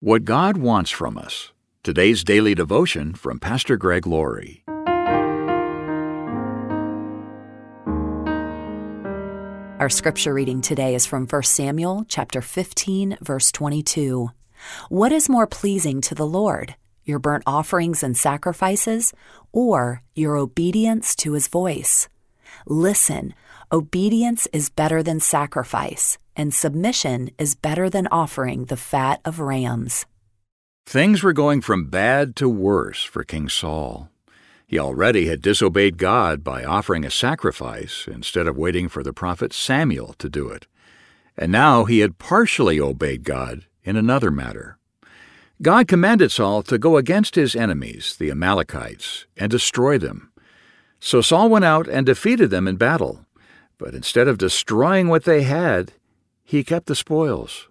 What God Wants from Us. Today's daily devotion from Pastor Greg Laurie. Our scripture reading today is from 1 Samuel chapter 15 verse 22. What is more pleasing to the Lord, your burnt offerings and sacrifices, or your obedience to his voice? Listen, obedience is better than sacrifice and submission is better than offering the fat of rams. Things were going from bad to worse for King Saul. He already had disobeyed God by offering a sacrifice instead of waiting for the prophet Samuel to do it. And now he had partially obeyed God in another matter. God commanded Saul to go against his enemies, the Amalekites, and destroy them. So Saul went out and defeated them in battle. But instead of destroying what they had, he kept the spoils.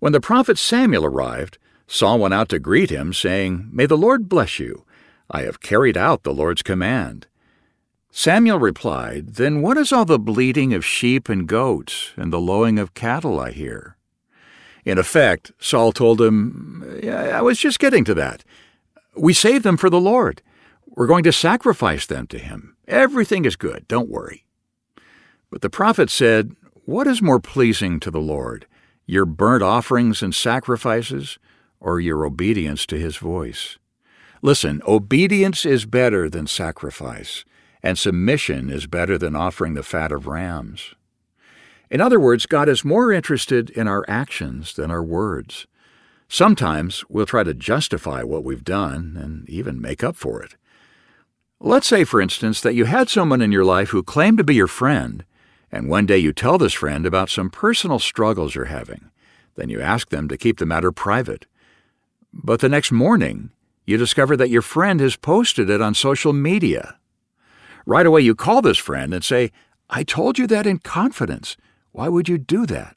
When the prophet Samuel arrived, Saul went out to greet him, saying, May the Lord bless you. I have carried out the Lord's command. Samuel replied, Then what is all the bleating of sheep and goats and the lowing of cattle I hear? In effect, Saul told him, I was just getting to that. We saved them for the Lord. We're going to sacrifice them to him. Everything is good, don't worry. But the prophet said, what is more pleasing to the Lord, your burnt offerings and sacrifices, or your obedience to his voice? Listen, obedience is better than sacrifice, and submission is better than offering the fat of rams. In other words, God is more interested in our actions than our words. Sometimes we'll try to justify what we've done and even make up for it. Let's say, for instance, that you had someone in your life who claimed to be your friend and one day you tell this friend about some personal struggles you're having. Then you ask them to keep the matter private. But the next morning, you discover that your friend has posted it on social media. Right away, you call this friend and say, I told you that in confidence. Why would you do that?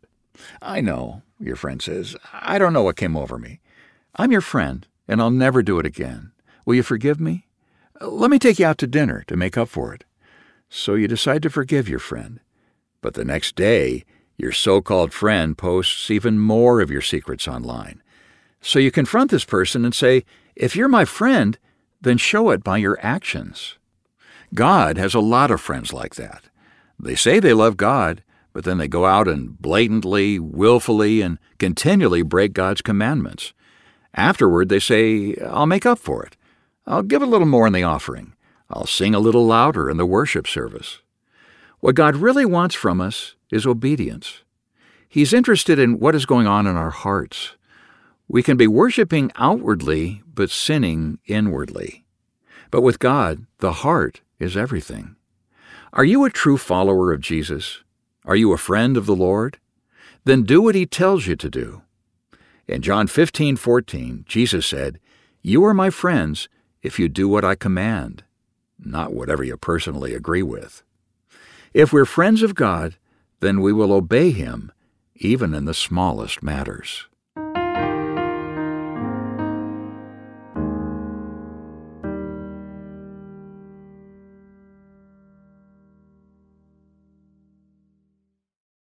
I know, your friend says. I don't know what came over me. I'm your friend, and I'll never do it again. Will you forgive me? Let me take you out to dinner to make up for it. So you decide to forgive your friend. But the next day, your so called friend posts even more of your secrets online. So you confront this person and say, If you're my friend, then show it by your actions. God has a lot of friends like that. They say they love God, but then they go out and blatantly, willfully, and continually break God's commandments. Afterward, they say, I'll make up for it. I'll give a little more in the offering. I'll sing a little louder in the worship service. What God really wants from us is obedience. He's interested in what is going on in our hearts. We can be worshiping outwardly, but sinning inwardly. But with God, the heart is everything. Are you a true follower of Jesus? Are you a friend of the Lord? Then do what he tells you to do. In John 15:14, Jesus said, "You are my friends if you do what I command, not whatever you personally agree with." If we're friends of God, then we will obey Him, even in the smallest matters.